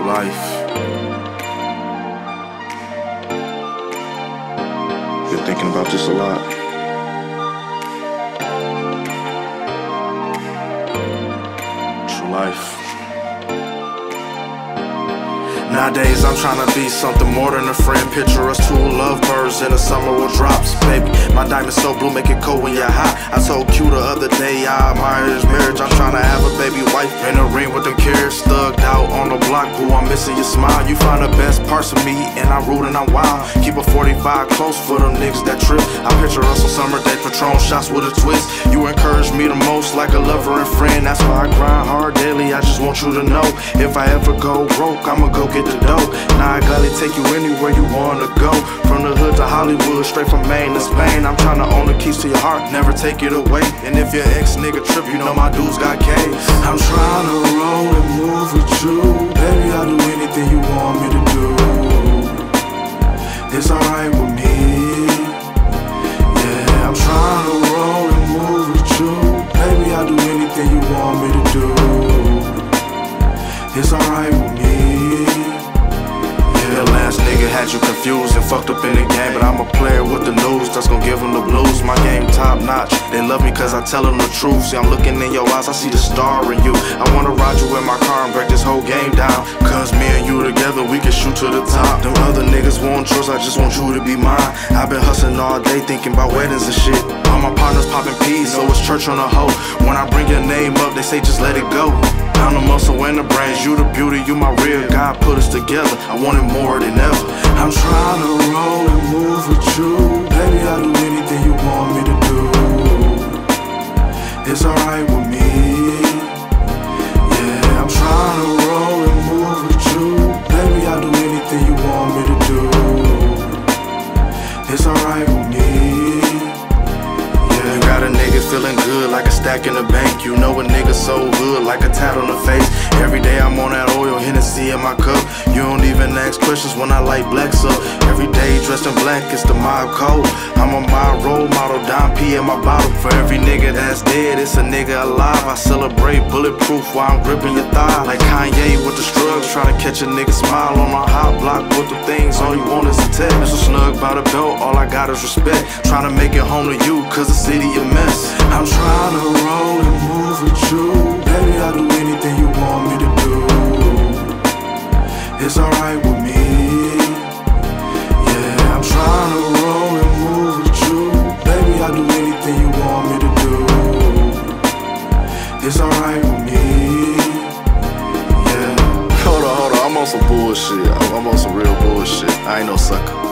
True life. Been thinking about this a lot. True life. Nowadays I'm trying to be something more than a friend. Picture us two lovebirds in the summer with drops, baby. My diamond so blue, make it cold when you're hot. I told Q the other day I admire his marriage. I'm trying to have a baby wife in a ring with them carats thugged out on the block. Boo, I'm missing your smile. You find the best parts of me, and I'm rude and I'm wild. Keep a 45 close for them niggas that trip. I picture us on summer day, Patron shots with a twist. You encourage me the most, like a lover and friend. That's why I grind hard. I just want you to know, if I ever go broke, I'ma go get the dough. Now I gladly take you anywhere you wanna go. From the hood to Hollywood, straight from Maine to Spain. I'm trying to own the keys to your heart, never take it away. And if your ex nigga trip, you know my dudes got K's. I'm trying to roll and move with you. Baby, I'll do anything you want me to do. It's alright with me. Yeah, I'm trying to roll and move with you. Baby, I'll do anything you want me to do. It's alright with me Yeah, the last nigga had you confused and fucked up in the game. But I'm a player with the news, that's gonna give them the blues. My game top notch, they love me cause I tell them the truth. See, I'm looking in your eyes, I see the star in you. I wanna ride you in my car and break this whole game down. Cause me and you together, we can shoot to the top. Them other niggas want trust, I just want you to be mine. I've been hustling all day thinking about weddings and shit. All my partners popping peas, so it's church on a hoe. When I bring your name up, they say just let it go. I'm the muscle and the brains, you the beauty, you my real. God put us together, I want it more than ever. I'm trying to roll and move with you. Baby, I'll do anything you want me to do. It's alright with me. Yeah, I'm trying to got a nigga feeling good like a stack in the bank. You know a nigga so good like a tat on the face. Every day I'm on that oil, Hennessy in my cup. You don't even ask questions when I light blacks up. Every day dressed in black, it's the mob code. I'm a Don In my bottle. For every nigga that's dead, it's a nigga alive. I celebrate bulletproof while I'm gripping your thigh. Like Kanye with the strugs, trying to catch a nigga smile on my hot block with the things. All you want is a text. So snug by the belt, all I got is respect. Trying to make it home to you, cause the city a mess. I'm trying to roll and move with you. It's alright with me. Yeah. Hold on, hold on. I'm on some bullshit. I'm on some real bullshit. I ain't no sucker.